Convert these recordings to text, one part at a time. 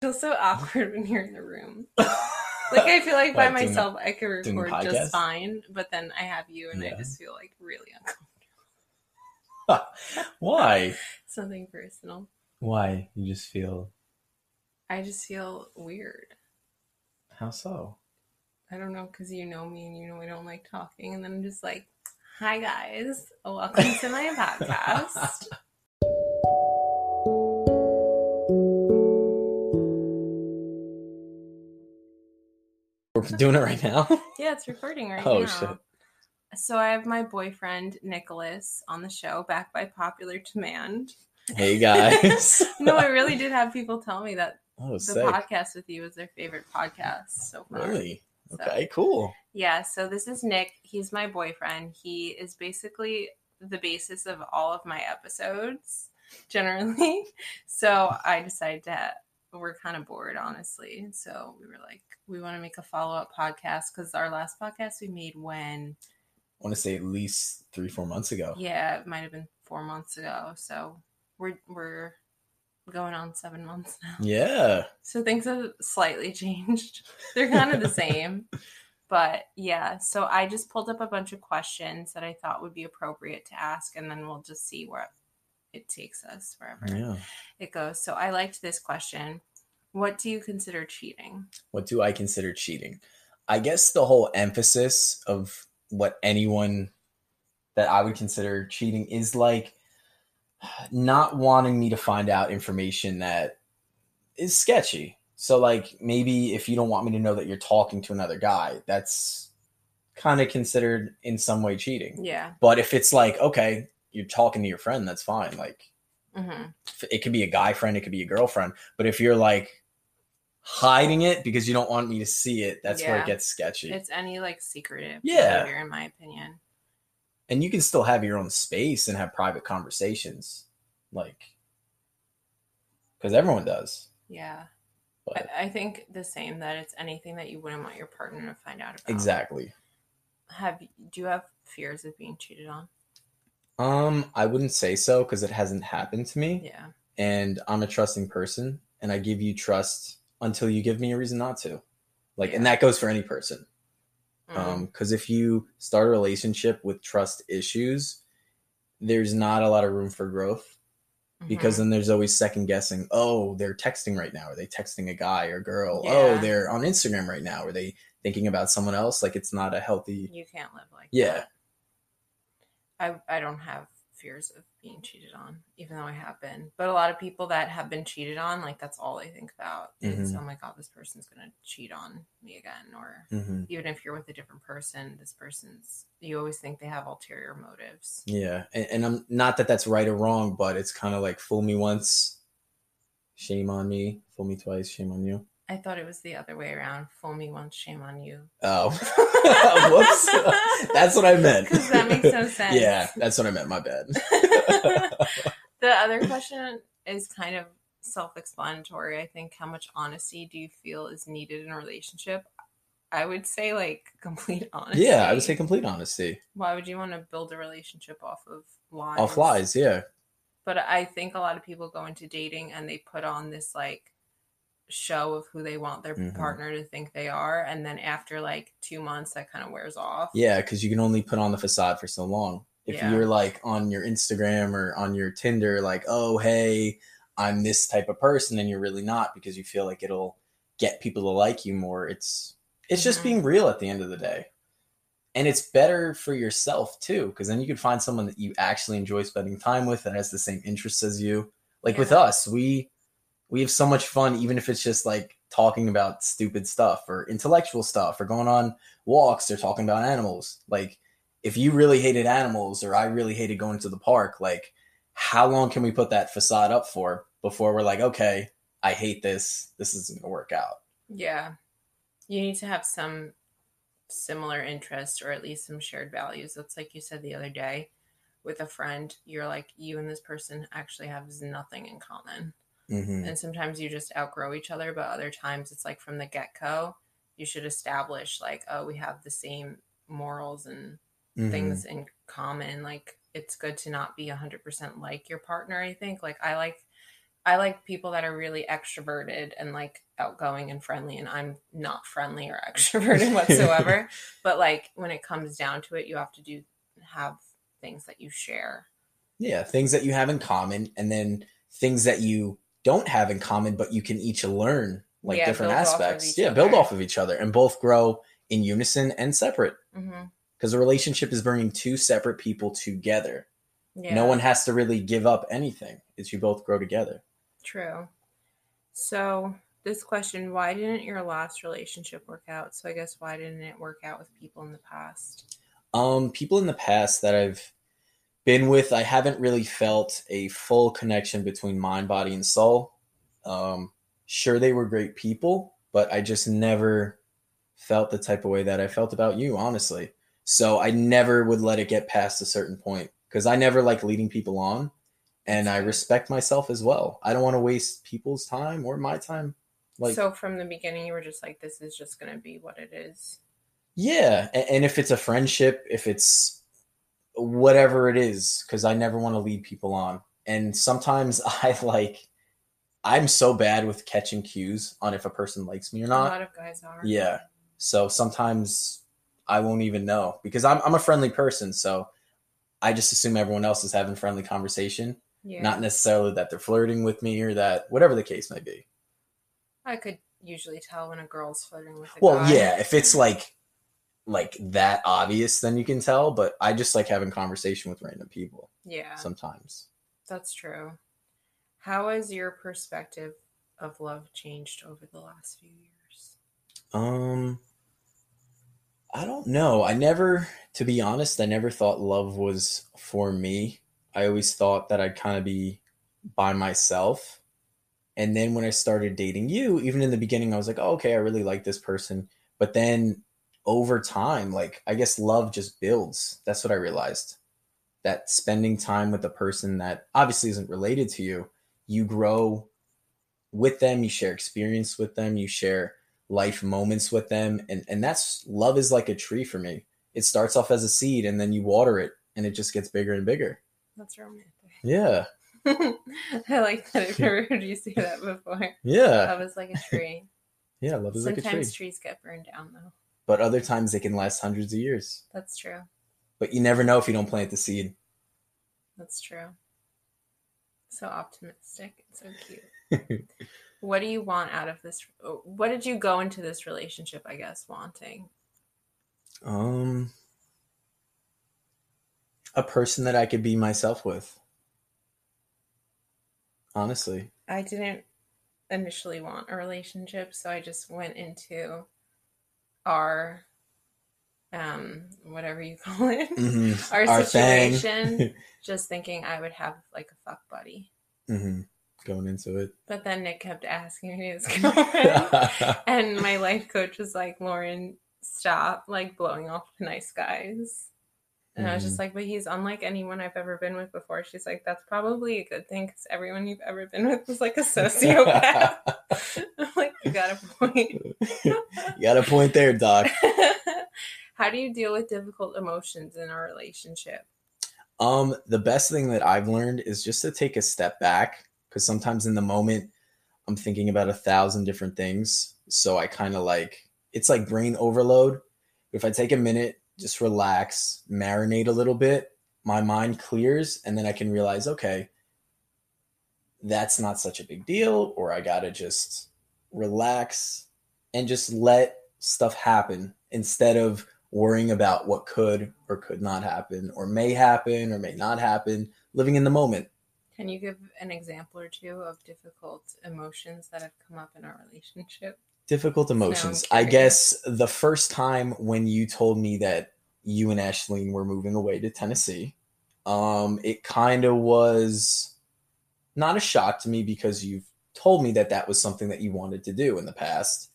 feels so awkward when you're in the room. Like I feel like by Like doing- myself I could record just fine, but then I have you and I just feel like really uncomfortable. Why? Something personal. Why? You just feel I just feel weird. how so? I don't know because you know me and you know I don't like talking, and then I'm just like, "Hi guys, welcome to my podcast." doing it right now. Yeah, it's recording right Oh, now. Oh shit. So I have my boyfriend Nicholas on the show, back by popular demand. hey guys. No, I really did have people tell me that Oh, the sick. podcast with you was their favorite podcast so far. Really? So- Okay, cool. Yeah, so this is Nick. He's my boyfriend. He is basically the basis of all of my episodes, generally. So I decided to, we're kind of bored, honestly. So we were like, we want to make a follow up podcast because our last podcast we made when, I want to say at least three, four months ago. yeah, it might have been four months ago. So we're, we're, going on seven months now. Yeah. So things have slightly changed. They're kind of the same. But yeah, so I just pulled up a bunch of questions that I thought would be appropriate to ask, and then we'll just see where it takes us, wherever Yeah. it goes. So I liked this question. What do you consider cheating? What do I consider cheating? I guess the whole emphasis of what anyone that I would consider cheating is like not wanting me to find out information that is sketchy. So, like, maybe if you don't want me to know that you're talking to another guy, that's kind of considered in some way cheating. Yeah. But if it's like, okay, you're talking to your friend, that's fine. Like, hmm it could be a guy friend, it could be a girlfriend. But if you're like hiding it because you don't want me to see it, that's where it gets sketchy. It's any like secretive Yeah. behavior, in my opinion. and you can still have your own space and have private conversations, like because everyone does. Yeah. But I, I think the same that it's anything that you wouldn't want your partner to find out about. exactly. Have do you have fears of being cheated on? Um, I wouldn't say so because it hasn't happened to me, Yeah. and I'm a trusting person, and I give you trust until you give me a reason not to. Like, and that goes for any person. Mhm. Um, because if you start a relationship with trust issues, there's not a lot of room for growth. Because Mhm. then there's always second guessing. Oh, they're texting right now. Are they texting a guy or girl? Yeah. Oh, they're on Instagram right now. Are they thinking about someone else? Like it's not a healthy. you can't live like Yeah. that. I I don't have fears of being cheated on, even though I have been. But a lot of people that have been cheated on, like that's all they think about Mhm. oh my god, this person's gonna cheat on me again. Or hmm even if you're with a different person, this person's you always think they have ulterior motives. Yeah, and, and I'm not that that's right or wrong, but it's kind of like fool me once, shame on me. Fool me twice, shame on you. I thought it was the other way around. Fool me once, shame on you. Oh, whoops. that's what I meant. 'Cause that makes no sense. Yeah, that's what I meant. My bad. the other question is kind of self-explanatory. I think how much honesty do you feel is needed in a relationship? I would say like complete honesty. Yeah, I would say complete honesty. Why would you want to build a relationship off of lies? Off lies, yeah. But I think a lot of people go into dating and they put on this like show of who they want their Mhm. partner to think they are, and then after like two months, that kind of wears off. Yeah, because you can only put on the facade for so long. If Yeah. you're like on your Instagram or on your Tinder, like, oh, hey, I'm this type of person, and you're really not because you feel like it'll get people to like you more. It's it's just Mhm. being real at the end of the day. And it's better for yourself too, because then you can find someone that you actually enjoy spending time with that has the same interests as you. Like with us, we we have so much fun, even if it's just like talking about stupid stuff or intellectual stuff or going on walks or talking about animals. Like if you really hated animals or I really hated going to the park, like how long can we put that facade up for before we're like, okay, I hate this. This isn't gonna work out. Yeah. You need to have some similar interests or at least some shared values. That's like you said the other day with a friend. You're like, you and this person actually have nothing in common. Mm-hmm. And sometimes you just outgrow each other, but other times it's like from the get go, you should establish, like, oh, we have the same morals and Mm-hmm. things in common. Like, it's good to not be 100% like your partner, I think. Like, I like I like people that are really extroverted and like outgoing and friendly, and I'm not friendly or extroverted whatsoever. but like when it comes down to it, you have to do have things that you share. Yeah, things that you have in common, and then things that you don't have in common, but you can each learn like Yeah, different of aspects. each Yeah, build off of each other and both grow in unison and separate. Because a relationship is bringing two separate people together. Yeah, No one has to really give up anything. It's you both grow together. True. So this question: Why didn't your last relationship work out? So I guess why didn't it work out with people in the past? Um, people in the past that I've been with, I haven't really felt a full connection between mind, body, and soul. Um, sure, they were great people, but I just never felt the type of way that I felt about you, honestly. So I never would let it get past a certain point because I never like leading people on, and I respect myself as well. I don't want to waste people's time or my time. Like, so from the beginning, you were just like, "This is just going to be what it is." Yeah, a- and if it's a friendship, if it's whatever it is, because I never want to lead people on. And sometimes I like, I'm so bad with catching cues on if a person likes me or not. a lot of guys are. Yeah. So sometimes I won't even know because I'm I'm a friendly person. So I just assume everyone else is having friendly conversation, Yeah. not necessarily that they're flirting with me or that whatever the case may be. I could usually tell when a girl's flirting with a Well, guy. yeah, if it's like like that obvious, then you can tell. But I just like having conversation with random people yeah, sometimes. that's true. How has your perspective of love changed over the last few years? Um, I don't know. I never, to be honest, I never thought love was for me. I always thought that I'd kind of be by myself. And then when I started dating you, even in the beginning, I was like, oh, okay, I really like this person. But then over time, like, I guess love just builds. That's what I realized. That spending time with a person that obviously isn't related to you, you grow with them, you share experience with them, you share life moments with them. And, and that's love is like a tree for me. It starts off as a seed and then you water it and it just gets bigger and bigger. That's romantic. Yeah. I like that. I've never heard you say that before. Yeah. Love is like a tree. Yeah. Love is like a tree. Sometimes trees get burned down, though. But other times they can last hundreds of years. That's true. But you never know if you don't plant the seed. That's true. So optimistic and so cute. what do you want out of this? What did you go into this relationship, I guess, wanting? Um, a person that I could be myself with. Honestly. I didn't initially want a relationship, so I just went into our um whatever you call it Mhm. our, Our situation just thinking i would have like a fuck buddy hmm Going into it. but then nick kept asking me his girlfriend and my life coach was like lauren stop like blowing off the nice guys and i was Mm-hmm. just like but he's unlike anyone i've ever been with before she's like that's probably a good thing because everyone you've ever been with was like a sociopath i'm like you got a point you got a point there, Doc. how do you deal with difficult emotions in a relationship Um, the best thing that I've learned is just to take a step back because sometimes in the moment I'm thinking about a thousand different things. So I kind of like it's like brain overload. If I take a minute, just relax, marinate a little bit, my mind clears, and then I can realize, okay, that's not such a big deal, or I gotta just relax and just let stuff happen instead of worrying about what could or could not happen, or may happen or may not happen, living in the moment. Can you give an example or two of difficult emotions that have come up in our relationship? Difficult emotions. I guess the first time when you told me that you and Ashleen were moving away to Tennessee, um, it kind of was not a shock to me because you've told me that that was something that you wanted to do in the past.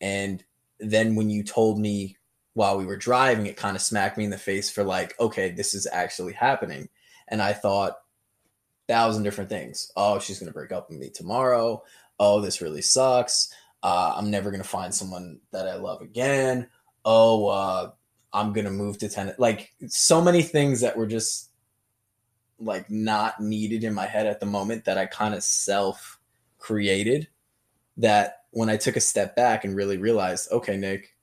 And then when you told me while we were driving, it kind of smacked me in the face for like, okay, this is actually happening. And I thought thousand different things. Oh, she's gonna break up with me tomorrow. Oh, this really sucks. Uh, I'm never gonna find someone that I love again. Oh, uh, I'm gonna move to Tennessee. Like so many things that were just like not needed in my head at the moment that I kind of self created that when I took a step back and really realized, okay, Nick,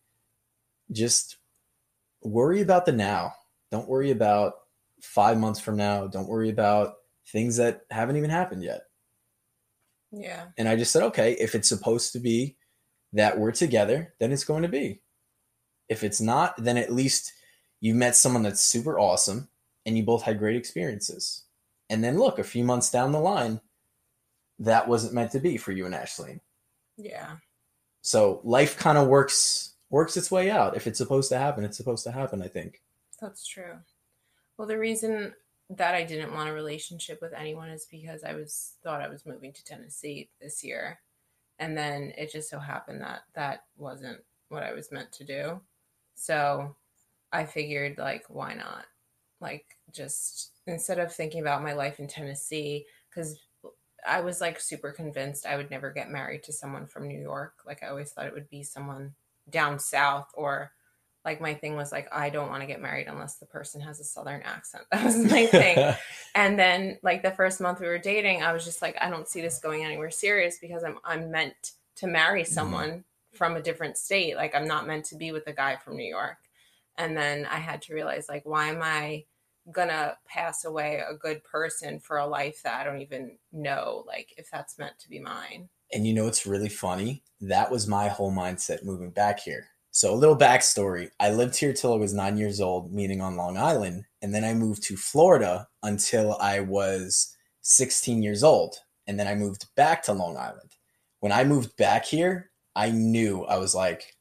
just worry about the now. Don't worry about five months from now. Don't worry about things that haven't even happened yet. Yeah. And I just said, okay, if it's supposed to be that we're together, then it's going to be. If it's not, then at least you've met someone that's super awesome and you both had great experiences. And then look, a few months down the line, that wasn't meant to be for you and Ashley. Yeah. So life kind of works works its way out. If it's supposed to happen, it's supposed to happen, I think. That's true. Well, the reason that I didn't want a relationship with anyone is because I was thought I was moving to Tennessee this year. And then it just so happened that that wasn't what I was meant to do. So I figured like why not? Like just instead of thinking about my life in Tennessee cuz I was like super convinced I would never get married to someone from New York. Like I always thought it would be someone down south or like my thing was like I don't want to get married unless the person has a southern accent. That was my thing. and then like the first month we were dating, I was just like I don't see this going anywhere serious because I'm I'm meant to marry Mm-hmm. someone from a different state. Like I'm not meant to be with a guy from New York. And then I had to realize like why am I gonna pass away a good person for a life that I don't even know like if that's meant to be mine. And you know it's really funny? That was my whole mindset moving back here. So a little backstory. I lived here till I was nine years old, meaning on Long Island, and then I moved to Florida until I was 16 years old. And then I moved back to Long Island. When I moved back here, I knew I was like,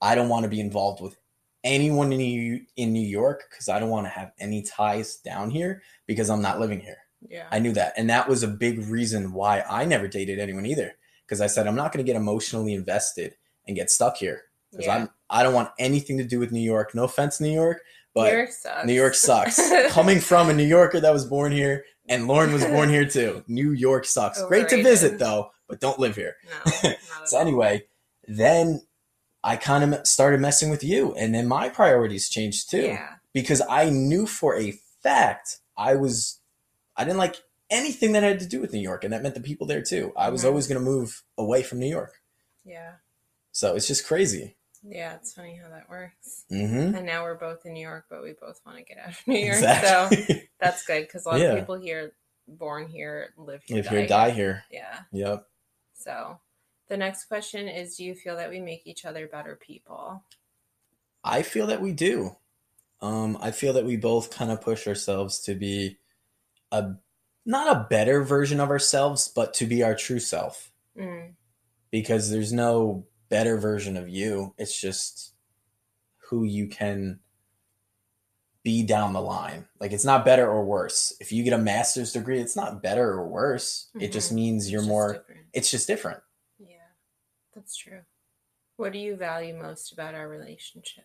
I don't want to be involved with anyone in New, in New York because I don't want to have any ties down here because I'm not living here. Yeah. I knew that. And that was a big reason why I never dated anyone either. Because I said, I'm not going to get emotionally invested and get stuck here. Because Yeah. I'm I don't want anything to do with New York. No offense, New York, but New York sucks. New York sucks. Coming from a New Yorker that was born here, and Lauren was born here too. New York sucks. Great to visit though, but don't live here. no, So anyway, then I kind of started messing with you, and then my priorities changed too Yeah. because I knew for a fact I was I didn't like anything that had to do with New York, and that meant the people there too. I was Mhm. always going to move away from New York, Yeah. so it's just crazy. Yeah, it's funny how that works. hmm And now we're both in New York, but we both want to get out of New York. Exactly. So that's good because a lot Yeah. of people here, born here, live here, Live here, die here. Yeah. Yep. So the next question is Do you feel that we make each other better people? I feel that we do. Um, I feel that we both kind of push ourselves to be a not a better version of ourselves, but to be our true self. Mm, Because there's no better version of you. It's just who you can be down the line. Like it's not better or worse. If you get a master's degree, it's not better or worse. It just Mhm. means you're it's more it's just different. That's true. What do you value most about our relationship?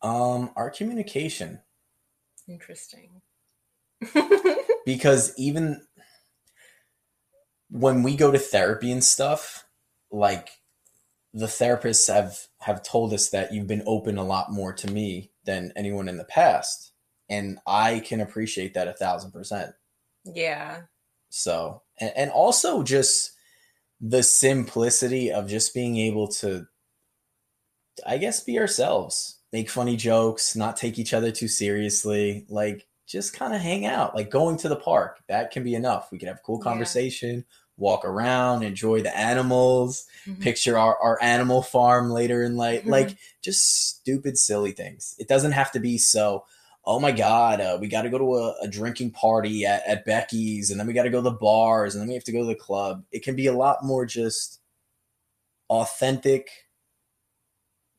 Um our communication Interesting. because even when we go to therapy and stuff like the therapists have have told us that you've been open a lot more to me than anyone in the past and i can appreciate that a thousand percent yeah. so and, and also just the simplicity of just being able to i guess be ourselves make funny jokes not take each other too seriously like just kind of hang out like going to the park that can be enough we can have cool Yeah. conversation walk around enjoy the animals Mhm. picture our, our animal farm later in life Mhm. like just stupid silly things it doesn't have to be so oh my god uh, we got to go to a, a drinking party at, at becky's and then we got to go to the bars and then we have to go to the club it can be a lot more just authentic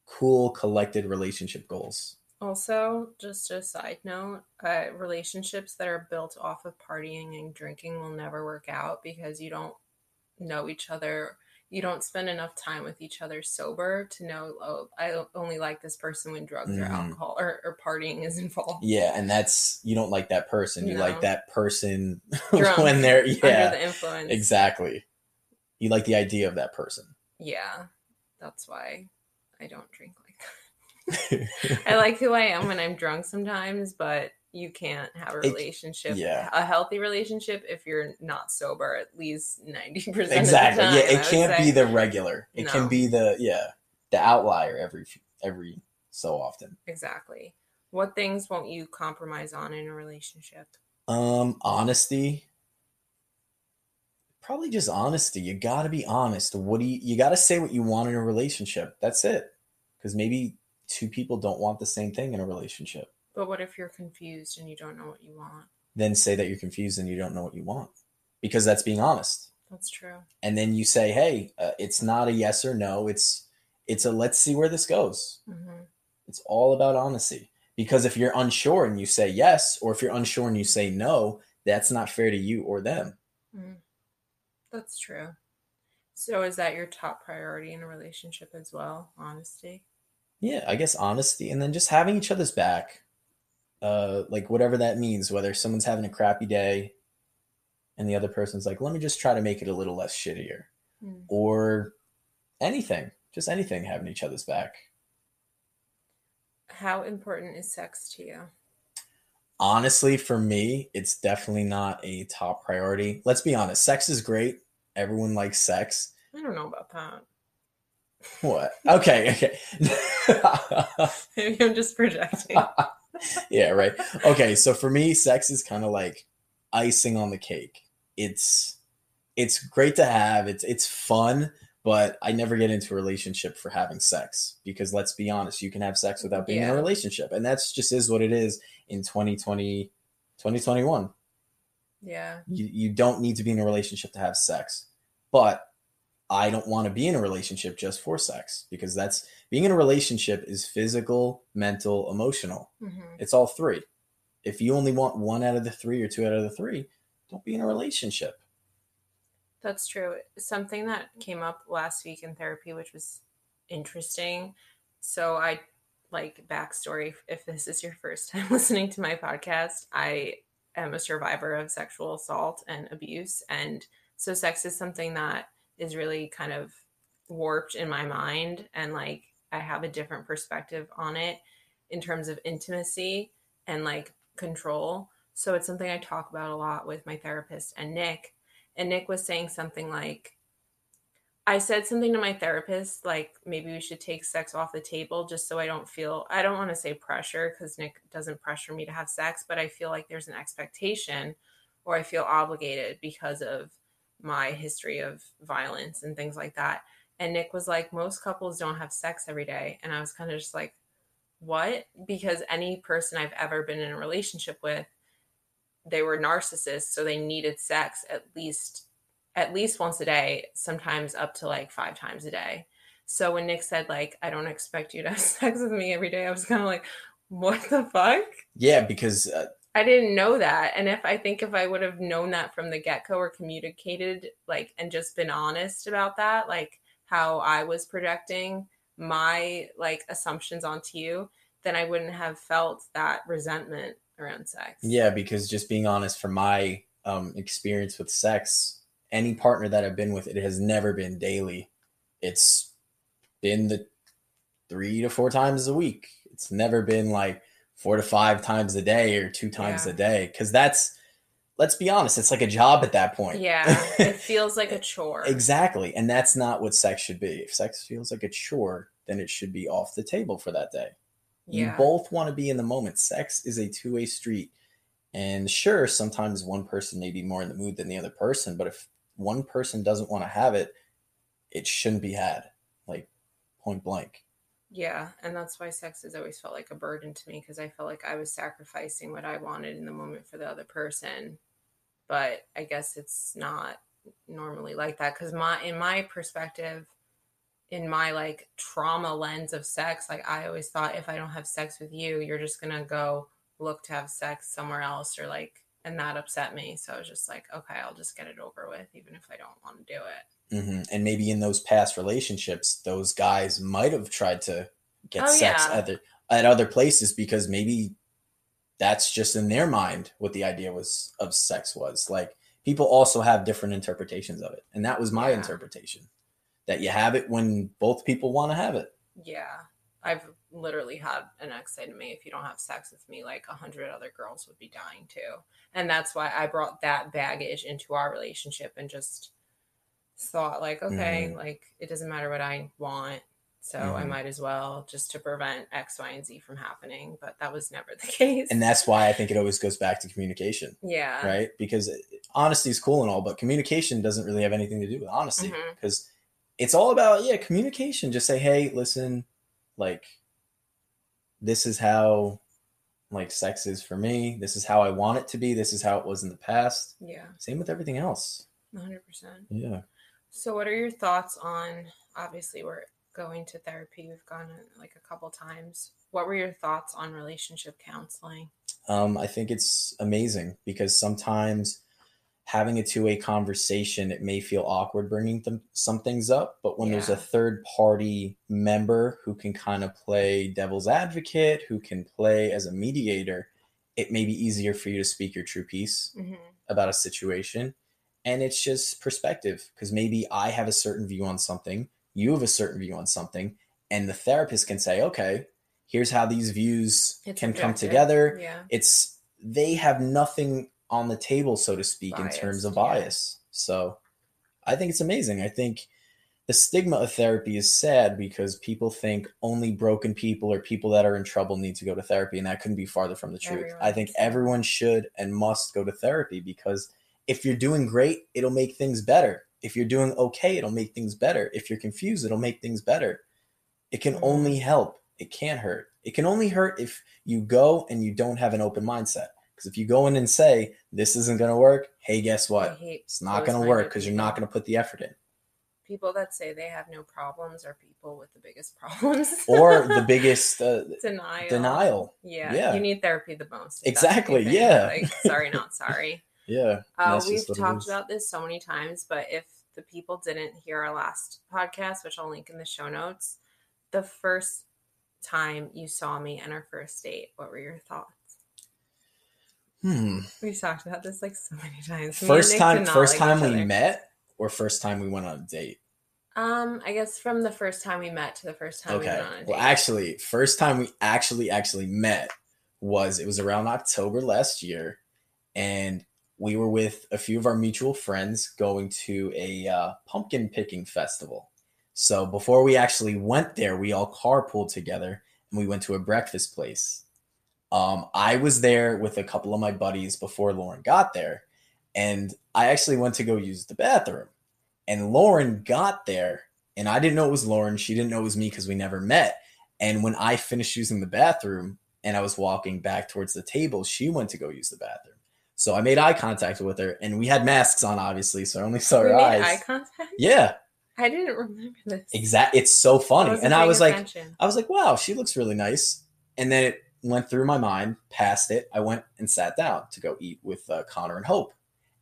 cool collected relationship goals Also, just a side note, uh, relationships that are built off of partying and drinking will never work out because you don't know each other. You don't spend enough time with each other sober to know, oh, I only like this person when drugs or Mhm. alcohol or, or partying is involved. yeah and that's you don't like that person you like that person when they're Under yeah the influence. exactly you like the idea of that person Yeah. That's why I don't drink like that. I like who I am when I'm drunk sometimes, but you can't have a It- relationship, yeah. a healthy relationship, if you're not sober at least ninety percent. exactly. Of the time, yeah, it would can't be the regular. It can be the yeah the outlier every every so often. exactly. What things won't you compromise on in a relationship? Um, honesty. Probably just honesty. You got to be honest. What do you you got to say what you want in a relationship. That's it. Cuz maybe two people don't want the same thing in a relationship. But what if you're confused and you don't know what you want? Then say that you're confused and you don't know what you want. Because that's being honest. That's true. And then you say, "Hey, uh, it's not a yes or no. It's it's a let's see where this goes." hmm It's all about honesty. Because if you're unsure and you say yes, or if you're unsure and you say no, that's not fair to you or them. That's true. So is that your top priority in a relationship as well? Honesty. Yeah, I guess honesty and then just having each other's back. Uh like whatever that means, whether someone's having a crappy day and the other person's like, "Let me just try to make it a little less shittier." Mm. Or anything, just anything having each other's back. How important is sex to you? Honestly, for me, it's definitely not a top priority. Let's be honest, sex is great. Everyone likes sex. I don't know about that. What? Okay, okay. Maybe I'm just projecting. yeah, right. Okay, so for me, sex is kind of like icing on the cake. It's it's great to have. It's it's fun, but I never get into a relationship for having sex because let's be honest, you can have sex without being in a relationship, and that's just is what it is in 2020 2021. yeah. You you don't need to be in a relationship to have sex. But I don't want to be in a relationship just for sex because that's being in a relationship is physical, mental, emotional. hmm It's all three. If you only want one out of the three or two out of the three, don't be in a relationship. That's true. Something that came up last week in therapy, which was interesting. So, I like backstory if this is your first time listening to my podcast, I am a survivor of sexual assault and abuse. And so, sex is something that is really kind of warped in my mind. And like, I have a different perspective on it in terms of intimacy and like control. So, it's something I talk about a lot with my therapist and Nick and Nick was saying something like, I said something to my therapist, like maybe we should take sex off the table just so I don't feel, I don't want to say pressure because Nick doesn't pressure me to have sex, but I feel like there's an expectation or I feel obligated because of my history of violence and things like that. And Nick was like, most couples don't have sex every day. And I was kind of just like, what? Because any person I've ever been in a relationship with, they were narcissists so they needed sex at least at least once a day sometimes up to like five times a day so when nick said like i don't expect you to have sex with me every day i was kind of like what the fuck Yeah, because uh, i didn't know that and if i think if i would have known that from the get-go or communicated like and just been honest about that like how i was projecting my like assumptions onto you then i wouldn't have felt that resentment around sex yeah, because just being honest, from my um, experience with sex, any partner that I've been with, it has never been daily. It's been the three to four times a week. It's never been like four to five times a day or two times Yeah. a day. Because that's, let's be honest, it's like a job at that point. Yeah, it feels like a chore. Exactly. And that's not what sex should be. If sex feels like a chore, then it should be off the table for that day. You both want to be in the moment. Sex is a two way street. And sure, sometimes one person may be more in the mood than the other person, but if one person doesn't want to have it, it shouldn't be had. Like point blank. Yeah, and that's why sex has always felt like a burden to me because I felt like I was sacrificing what I wanted in the moment for the other person. But I guess it's not normally like that because my in my perspective, in my like trauma lens of sex, like I always thought if I don't have sex with you, you're just gonna go look to have sex somewhere else or like and that upset me. So I was just like, okay, I'll just get it over with, even if I don't want to do it. hmm And maybe in those past relationships, those guys might have tried to get Oh, sex yeah. at, the, at other places because maybe that's just in their mind what the idea was of sex was. Like people also have different interpretations of it. And that was my Yeah. interpretation that you have it when both people want to have it. Yeah. I've literally had an ex say to me, if you don't have sex with me, like a hundred other girls would be dying too. And that's why I brought that baggage into our relationship and just thought like, okay, Mhm. like it doesn't matter what I want. So I Mhm. might as well just to prevent X, Y, and Z from happening. But that was never the case. And that's why I think it always goes back to communication, yeah. right? Because honesty is cool and all, but communication doesn't really have anything to do with honesty because it's all about yeah communication. Just say, hey, listen, like this is how like sex is for me. This is how I want it to be. This is how it was in the past. Yeah. Same with everything else. 100%. Yeah. So, what are your thoughts on? Obviously, we're going to therapy. We've gone like a couple times. What were your thoughts on relationship counseling? Um, I think it's amazing because sometimes having a two-way conversation, it may feel awkward bringing them some things up, but when there's a third party member who can kind of play devil's advocate, who can play as a mediator, it may be easier for you to speak your true piece Mm-hmm. about a situation. And it's just perspective because maybe I have a certain view on something, you have a certain view on something, and the therapist can say, okay, here's how these views It's can come together. Yeah. it's they have nothing on the table so to speak in terms of Biased, yeah. bias. So i think it's amazing. I think the stigma of therapy is sad because people think only broken people or people that are in trouble need to go to therapy and that couldn't be farther from the truth. Everyone i think everyone should and must go to therapy because if you're doing great it'll make things better if you're doing okay it'll make things better if you're confused it'll make things better it can Mhm. only help it can't hurt it can only hurt if you go and you don't have an open mindset because if you go in and say this isn't going to work hey guess what it's not going to work because you're not going to put the effort in People that say they have no problems are people with the biggest problems. or the biggest uh, denial. denial Yeah. Yeah. You need therapy the most. if that's what Exactly, yeah. Like, sorry, not sorry. yeah Uh, we've just what it talked about this so many times, but if the people didn't hear our last podcast, which I'll link in the show notes, the first time you saw me and our first date, what were your thoughts? hmm. We've talked about this like so many times. First time first like time we other. met or first time we went on a date Um, I guess from the first time we met to the first time we okay went on a date. well actually first time we actually actually met was it was around october last year and we were with a few of our mutual friends going to a uh, pumpkin picking festival so before we actually went there we all carpooled together and we went to a breakfast place um, i was there with a couple of my buddies before lauren got there and i actually went to go use the bathroom and lauren got there and I didn't know it was Lauren. She didn't know it was me because we never met. And when I finished using the bathroom and I was walking back towards the table, she went to go use the bathroom. So I made eye contact with her, and we had masks on, obviously, so I only saw we her made eyes. eye contact. yeah, I didn't remember this. exact. It's so funny, wasn't and I was like. I was like, wow, she looks really nice. And then it went through my mind, passed it. I went and sat down to go eat with uh, Connor and Hope.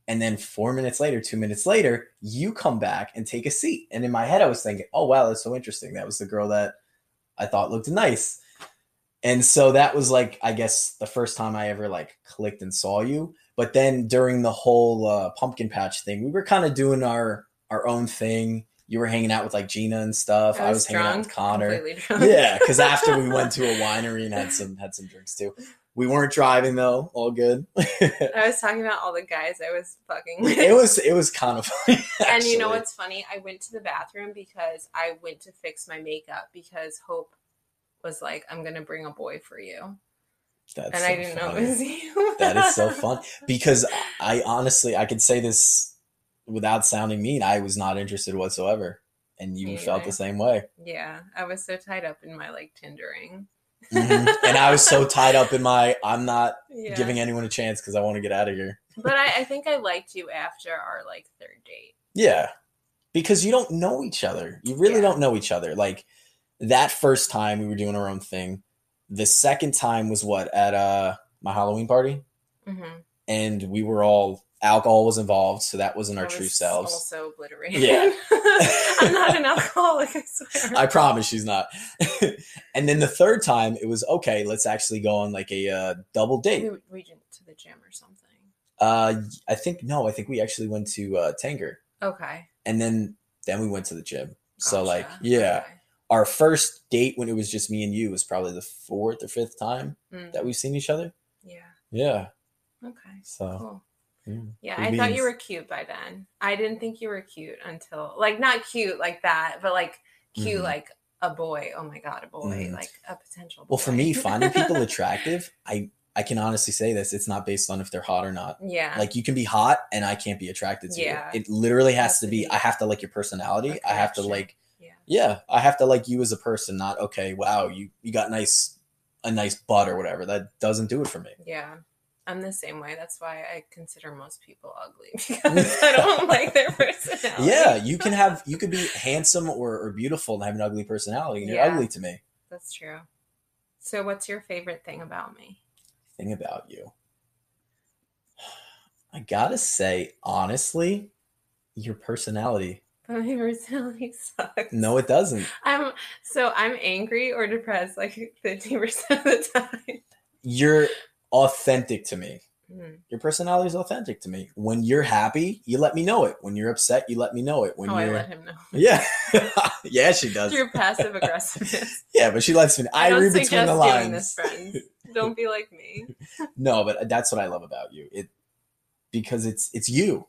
And then four minutes later, two minutes later, you come back and take a seat. And in my head, I was thinking, oh, wow, that's so interesting. That was the girl that I thought looked nice. And so that was like, I guess, the first time I ever like clicked and saw you. But then during the whole uh, pumpkin patch thing, we were kind of doing our our own thing. You were hanging out with like Gina and stuff. I was, hanging out with Connor. Yeah, because after we went to a winery and had some had some drinks too. We weren't driving though. All good. I was talking about all the guys I was fucking with. it was it was kind of funny. and you know what's funny? I went to the bathroom because I went to fix my makeup because Hope was like, "I'm gonna bring a boy for you," That's and so I didn't know it was you. That is so fun because I honestly I could say this without sounding mean. I was not interested whatsoever, and you felt the same way. yeah, I was so tied up in my like Tindering. Mhm. And I was so tied up in my I'm not Yeah. giving anyone a chance because I want to get out of here. but I, I think I liked you after our like third date. Yeah. Because you don't know each other. You really Yeah. don't know each other. Like that first time we were doing our own thing. The second time was what at uh my Halloween party hmm and we were all alcohol was involved, so that wasn't our I true selves. Also obliterated. Yeah. I'm not an alcoholic. I swear. I promise she's not. and then the third time it was okay, let's actually go on like a uh, double date. we, we went to the gym or something. Uh I think no, I think we actually went to uh Tanger Okay. and then then we went to the gym. So like yeah. Okay. Our first date when it was just me and you was probably the fourth or fifth time Mm, that we've seen each other. yeah. Yeah. Okay. So Cool. yeah. Yeah, I thought you were cute by then. I didn't think you were cute until like not cute like that, but like cute Mhm. like a boy. Oh my god, a boy, Mhm. like a potential. Well, for me, finding people attractive, I I can honestly say this: it's not based on if they're hot or not. yeah, Like you can be hot and I can't be attracted to Yeah. you. It literally has to be. I have to like your personality. I have to like. Yeah, Yeah, I have to like you as a person. Not okay. Wow, you you got nice a nice butt or whatever. That doesn't do it for me. yeah. I'm the same way. That's why I consider most people ugly because I don't like their personality. Yeah, you can have you could be handsome or, or beautiful and have an ugly personality, and you're ugly to me. that's true. So, what's your favorite thing about me? Thing about you, I gotta say honestly, your personality. Personality sucks. No, it doesn't. I'm so I'm angry or depressed like 50% of the time. You're authentic to me. Mm. Your personality is authentic to me. When you're happy, you let me know it. When you're upset, you let me know it. When oh, you're let him know. yeah, yeah, she does. Through passive aggressiveness. Yeah, but she lets me. I, I, read between the lines. Don't be like me. No, but that's what I love about you. It because it's it's you.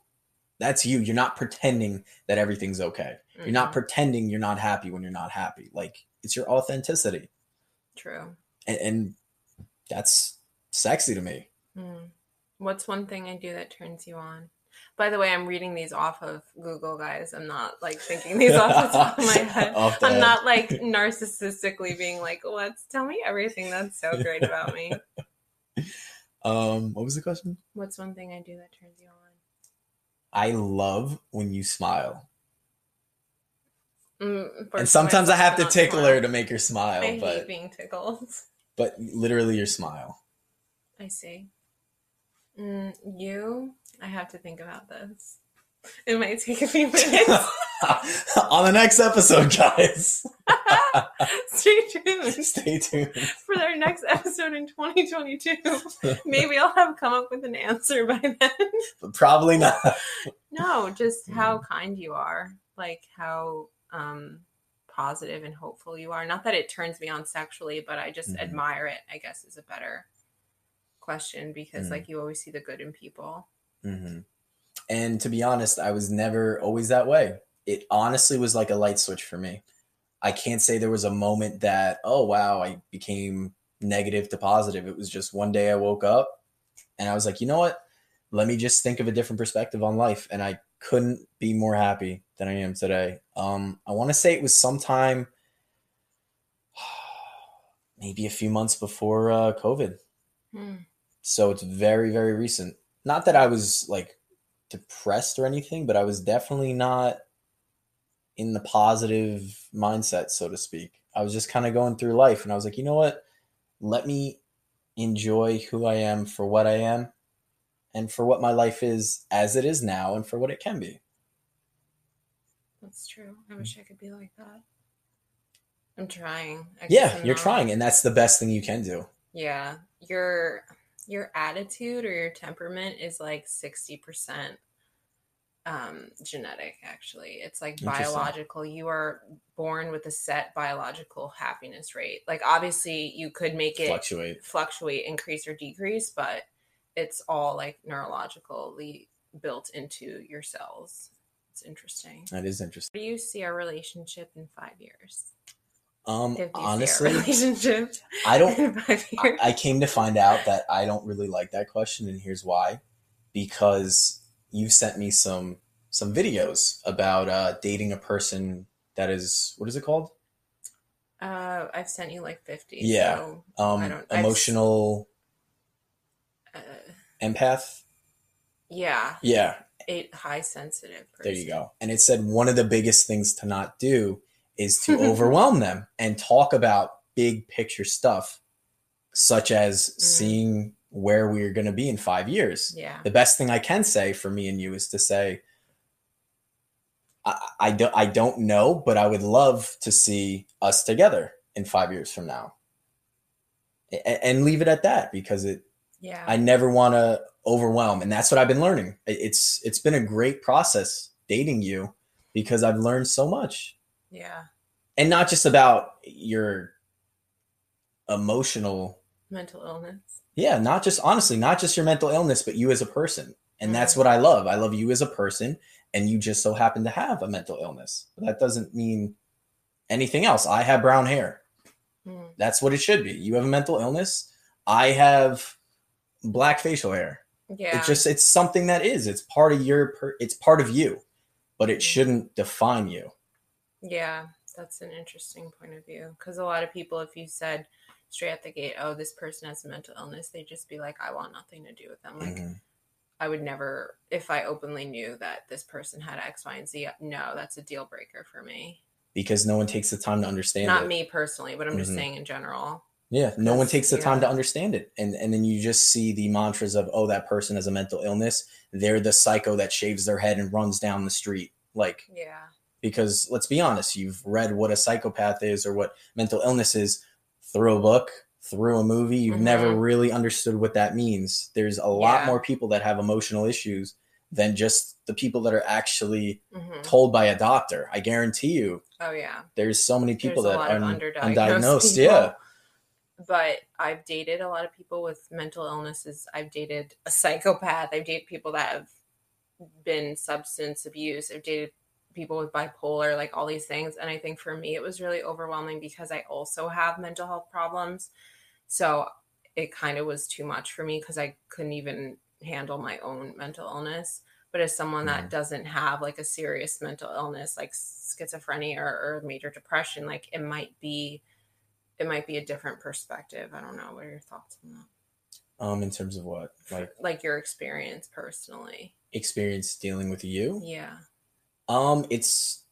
That's you. You're not pretending that everything's okay. You're not Mhm. pretending you're not happy when you're not happy. Like it's your authenticity, true. and, and that's sexy to me. Mm. What's one thing I do that turns you on? By the way, I'm reading these off of Google, guys. I'm not like thinking these off the top of my head. I'm head. not like narcissistically being like, "Let's tell me everything that's so great about me." Um, what was the question? What's one thing I do that turns you on? I love when you smile, Mm, and sometimes I have to tickle smile. her to make her smile. I hate being tickled. but literally your smile. I see. Mm, you, I have to think about this. It might take a few minutes. On the next episode, guys, Stay tuned stay tuned. for our next episode in 2022. Maybe I'll have come up with an answer by then. But probably not. No, just how Mm. kind you are, like how um, positive and hopeful you are. Not that it turns me on sexually, but I just Mhm. admire it. I guess is a better question because Mhm. like you always see the good in people. hmm And to be honest, I was never always that way. It honestly was like a light switch for me. I can't say there was a moment that, oh, wow, I became negative to positive. It was just one day I woke up and I was like, you know what? Let me just think of a different perspective on life. And I couldn't be more happy than I am today. Um, I want to say it was sometime, maybe a few months before uh, COVID. Hmm. So it's very, very recent. Not that I was like depressed or anything, but I was definitely not in the positive mindset, so to speak. I was just kind of going through life and I was like, you know what? Let me enjoy who I am for what I am and for what my life is as it is now and for what it can be. That's true. I wish I could be like that. I'm trying. Yeah, I'm you're not. trying, and that's the best thing you can do. Yeah, your your attitude or your temperament is like sixty percent um genetic. Actually, it's like biological. You are born with a set biological happiness rate. Like obviously, you could make it Fluctuate. fluctuate, increase or decrease, but it's all like neurologically built into your cells. It's interesting. That is interesting. Where do you see our relationship in five years? Um, If you see our honestly, relationship I don't I. I came to find out that I don't really like that question, and here's why: because you sent me some some videos about uh, dating a person that is what is it called? Uh, I've sent you like fifty. Yeah. So, Um, I don't- emotional uh, empath. yeah, Yeah, a high sensitive. Person. there you go. And it said one of the biggest things to not do is to overwhelm them and talk about big picture stuff, such as Mm. seeing where we're going to be in five years. Yeah. the best thing I can say for me and you is to say, I, I, don't, I don't know, but I would love to see us together in five years from now. A- And leave it at that because it. Yeah. I never want to overwhelm, and that's what I've been learning. It's it's been a great process dating you because I've learned so much. Yeah. and not just about your emotional Mental illness. yeah not just honestly not just your mental illness but you as a person and that's Mhm. what i love i love you as a person and you just so happen to have a mental illness but that doesn't mean anything else i have brown hair Mm. that's what it should be you have a mental illness i have black facial hair Yeah. it just it's something that is it's part of your per, it's part of you but it Mhm. shouldn't define you Yeah, that's an interesting point of view. Because a lot of people, if you said straight at the gate, "Oh, this person has a mental illness," they'd just be like, "I want nothing to do with them." Like, Mhm. I would never, if I openly knew that this person had X, Y, and Z. No, that's a deal breaker for me. because no one takes the time to understand Not it me personally, but I'm just Mhm. saying in general. Yeah, no one takes the time to understand it. And and then you just see the mantras of, oh, that person has a mental illness. They're the psycho that shaves their head and runs down the street. Like, Yeah. Because let's be honest, you've read what a psychopath is or what mental illness is through a book, through a movie. You've never Mhm. really understood what that means. There's a lot Yeah. more people that have emotional issues than just the people that are actually hmm told by a doctor. I guarantee you, Oh yeah. there's so many people There's that are un- undiagnosed. people. Yeah. But I've dated a lot of people with mental illnesses. I've dated a psychopath. I've dated people that have been substance abuse. I've dated people with bipolar, like all these things. And I think for me, it was really overwhelming because I also have mental health problems. So it kind of was too much for me because I couldn't even handle my own mental illness. But as someone that Mhm. doesn't have like a serious mental illness, like schizophrenia or, or major depression, like it might be, it might be a different perspective. I don't know. What are your thoughts on that? Um, in terms of what? Like Like your experience personally. experience dealing with you? Yeah. Um, it's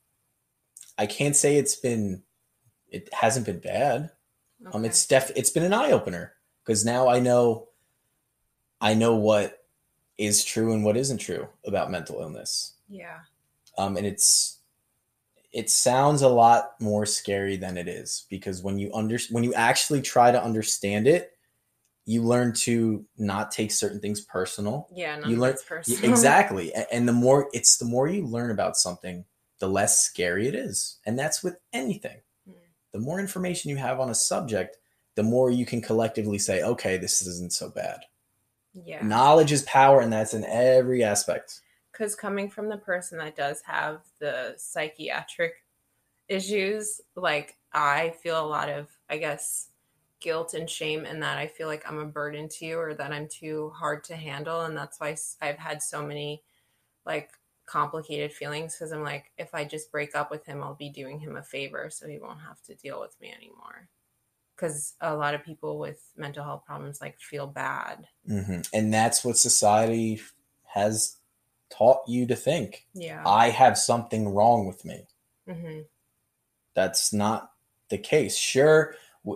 I can't say it's been it hasn't been bad. Um, it's def it's been an eye opener because now I know I know what is true and what isn't true about mental illness. yeah. Um, and it's it sounds a lot more scary than it is because when you under when you actually try to understand it, you learn to not take certain things personal Yeah. You learn- of it's Yeah, personal. exactly and the more it's the more you learn about something the less scary it is and that's with anything Mm. the more information you have on a subject the more you can collectively say okay this isn't so bad Yeah. knowledge is power and that's in every aspect because coming from the person that does have the psychiatric issues like i feel a lot of i guess guilt and shame and that i feel like i'm a burden to you or that i'm too hard to handle and that's why I've had so many like complicated feelings because i'm like if i just break up with him i'll be doing him a favor so he won't have to deal with me anymore. Because a lot of people with mental health problems like feel bad. Mhm. and that's what society has taught you to think. Yeah. I have something wrong with me. Hmm that's not the case. Sure,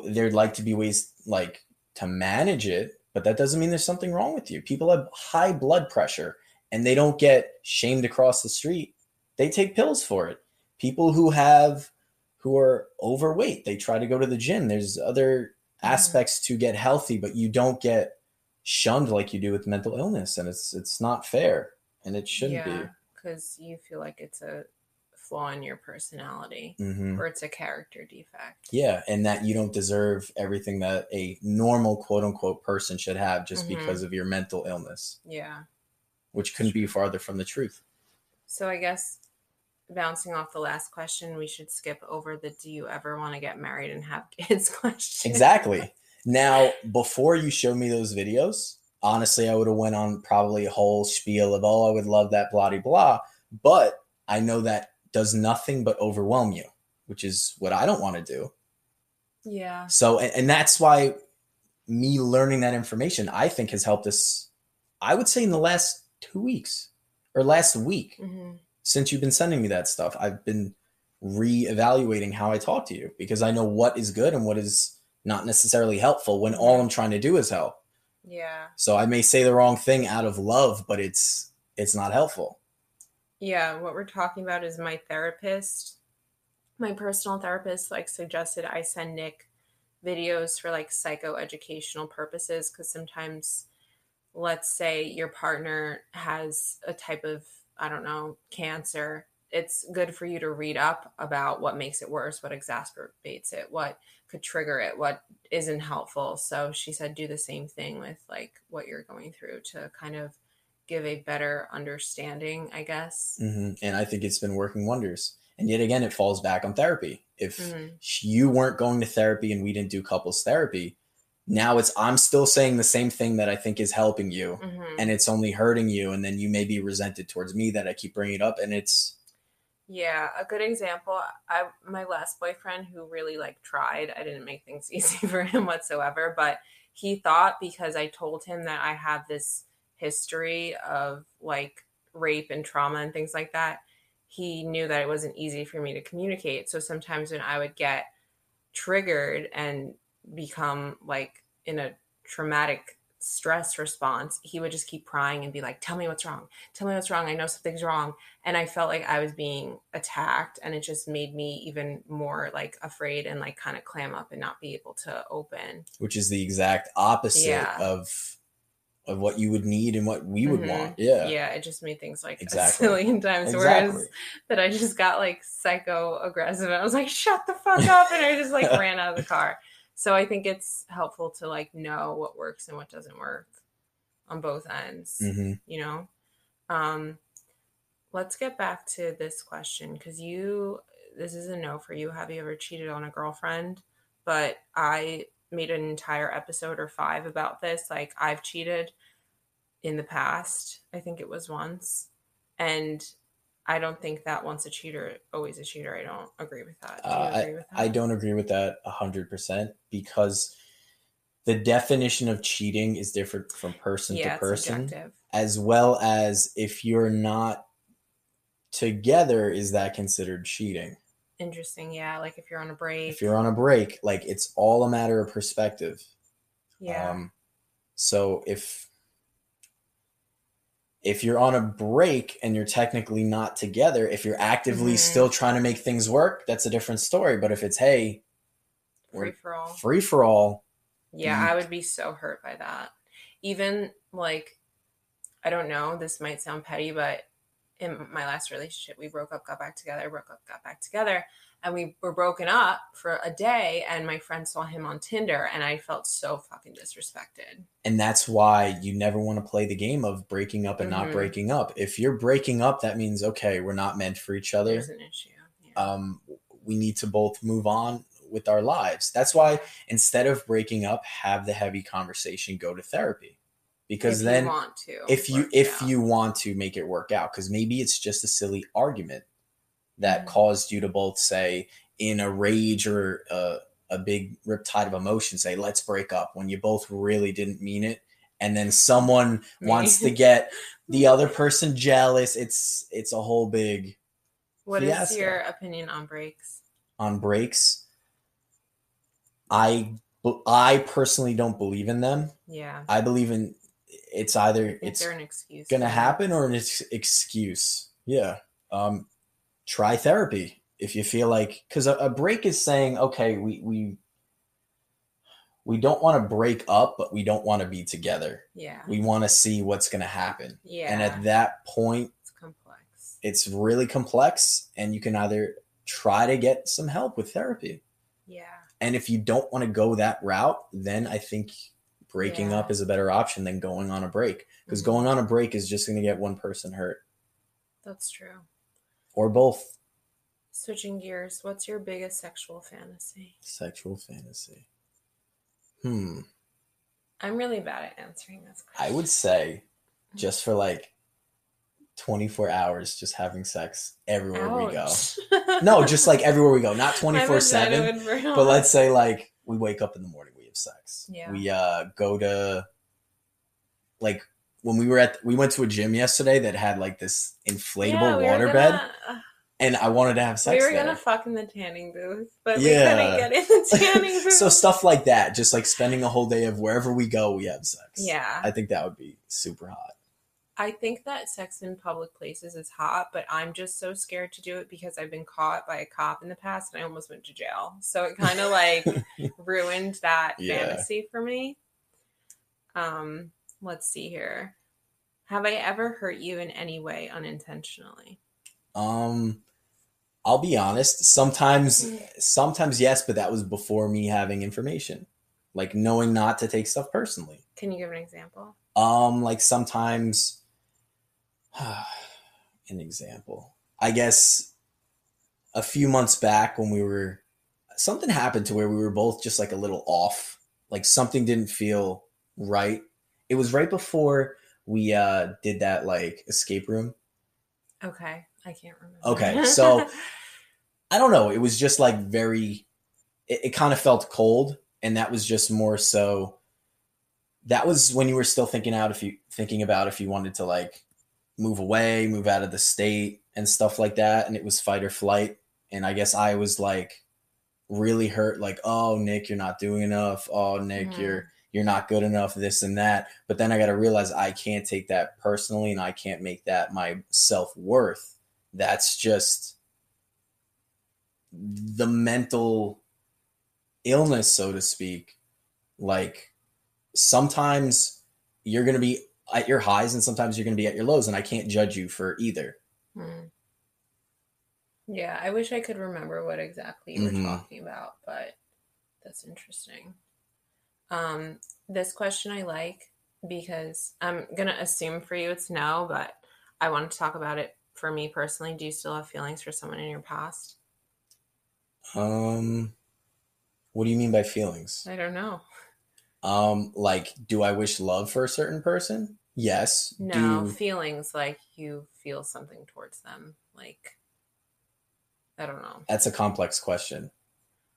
there'd like to be ways like to manage it, but that doesn't mean there's something wrong with you. People have high blood pressure and they don't get shamed across the street. They take pills for it. People who have who are overweight, they try to go to the gym. There's other Mhm. aspects to get healthy, but you don't get shunned like you do with mental illness and it's it's not fair and it shouldn't be. because you feel like it's a flaw in your personality Mhm. or it's a character defect. Yeah, and that you don't deserve everything that a normal quote unquote person should have just Mhm. because of your mental illness, Yeah. which couldn't be farther from the truth. So I guess bouncing off the last question, we should skip over the do you ever want to get married and have kids question. Exactly. now, before you showed me those videos, honestly, I would have went on probably a whole spiel of oh, I would love that blah de blah, but I know that does nothing but overwhelm you, which is what I don't want to do. Yeah. So, and, and that's why me learning that information, I think, has helped us. I would say in the last two weeks or last week hmm since you've been sending me that stuff, I've been re-evaluating how I talk to you because I know what is good and what is not necessarily helpful when all I'm trying to do is help. Yeah. So I may say the wrong thing out of love, but it's it's not helpful. Yeah. What we're talking about is my therapist, my personal therapist, like suggested I send Nick videos for like psychoeducational purposes because sometimes let's say your partner has a type of i don't know cancer it's good for you to read up about what makes it worse, what exacerbates it, what could trigger it, what isn't helpful. So she said do the same thing with like what you're going through to kind of give a better understanding, I guess. hmm And I think it's been working wonders. And yet again, it falls back on therapy. If Mhm. you weren't going to therapy and we didn't do couples therapy, now it's I'm still saying the same thing that I think is helping you, Mhm. and it's only hurting you. And then you may be resented towards me that I keep bringing it up, and it's Yeah, a good example. I my last boyfriend who really like tried. I didn't make things easy for him whatsoever, but he thought because I told him that I have this history of like rape and trauma and things like that, he knew that it wasn't easy for me to communicate. So sometimes when I would get triggered and become like in a traumatic stress response, he would just keep prying and be like, Tell me what's wrong. Tell me what's wrong. I know something's wrong. And I felt like I was being attacked, and it just made me even more like afraid and like kind of clam up and not be able to open. which is the exact opposite Yeah. of of what you would need and what we would Mhm. want. Yeah, Yeah, it just made things like Exactly. a zillion times exactly. worse. That I just got like psycho aggressive. And I was like, shut the fuck up. And I just like ran out of the car. So I think it's helpful to like know what works and what doesn't work on both ends. hmm you know um let's get back to this question because you this is a no for you have you ever cheated on a girlfriend but i made an entire episode or five about this like i've cheated in the past i think it was once and i don't think that once a cheater always a cheater i don't agree with that. Do you Uh, agree with that? I don't agree with that hundred percent because the definition of cheating is different from person yeah to person, subjective. as well as if you're not together, is that considered cheating? Interesting yeah like if you're on a break If you're on a break, like it's all a matter of perspective. yeah Um, so if if you're on a break and you're technically not together, if you're actively Mhm. still trying to make things work, that's a different story. But if it's hey, free for all free for all, Yeah, Mm. I would be so hurt by that. Even like, I don't know, this might sound petty, but in my last relationship, we broke up, got back together, broke up, got back together, and we were broken up for a day. And my friend saw him on Tinder, and I felt so fucking disrespected. and that's why you never want to play the game of breaking up and not Mhm. breaking up. If you're breaking up, that means okay, we're not meant for each other. There's an issue. Yeah. um, we need to both move on with our lives. That's why instead of breaking up, have the heavy conversation, go to therapy. Because if then you if you if you want to make it work out, because maybe it's just a silly argument that Mhm. caused you to both say in a rage or a, a big riptide of emotion, say let's break up when you both really didn't mean it, and then someone Me. wants to get the other person jealous. It's it's a whole big what is fiasco. your opinion on breaks? on breaks. I I personally don't believe in them. Yeah, I believe in it's either it's an excuse. gonna happen or an ex- excuse. Yeah. Um, try therapy if you feel like because a, a break is saying okay we we we don't want to break up but we don't want to be together. Yeah, We want to see what's gonna happen. yeah, And at that point, it's complex. it's really complex, and you can either try to get some help with therapy. Yeah. And if you don't want to go that route, then I think breaking Yeah. up is a better option than going on a break. Because Mhm. going on a break is just going to get one person hurt That's true. or both. Switching gears, what's your biggest sexual fantasy? Sexual fantasy. Hmm. I'm really bad at answering this I would say just for like 24 hours, just having sex everywhere we go. No, just like everywhere we go, not 24/7. But let's say like we wake up in the morning, have sex. Yeah. We uh go to like when we were at we went to a gym yesterday that had like this inflatable Yeah, we water bed and I wanted to have sex. We were there. gonna fuck in the tanning booth, but Yeah. we couldn't get in the tanning booth. so stuff like that, just like spending a whole day of wherever we go, we have sex. yeah, I think that would be super hot. I think that sex in public places is hot, but I'm just so scared to do it because I've been caught by a cop in the past and I almost went to jail. So it kind of like ruined that Yeah. fantasy for me. Um, let's see here. Have I ever hurt you in any way unintentionally? Um, I'll be honest. Sometimes, sometimes yes, but that was before me having information, like knowing not to take stuff personally. Can you give an example? Um, like sometimes, an example. I guess a few months back when we were, something happened to where we were both just like a little off. Like something didn't feel right. It was right before we uh did that like escape room. Okay, I can't remember. Okay, so- I don't know. It was just like very. It, it kind of felt cold, and that was just more so. That was when you were still thinking out if you thinking about if you wanted to like move away, move out of the state, and stuff like that, and it was fight or flight. And I guess I was like really hurt, like, oh Nick, you're not doing enough. Oh Nick, Mhm. you're you're not good enough. This and that. But then I got to realize I can't take that personally, and I can't make that my self worth. That's just the mental illness, so to speak. Like sometimes you're going to be at your highs and sometimes you're going to be at your lows, and I can't judge you for either. Hmm. Yeah, I wish I could remember what exactly you were Mhm. talking about, but that's interesting. Um, this question I like because I'm gonna assume for you it's no, but I want to talk about it for me personally. Do you still have feelings for someone in your past? Um, what do you mean by feelings? I don't know. Um, like, do I wish love for a certain person? Yes. No, Do feelings like you feel something towards them. Like, I don't know. that's a complex question.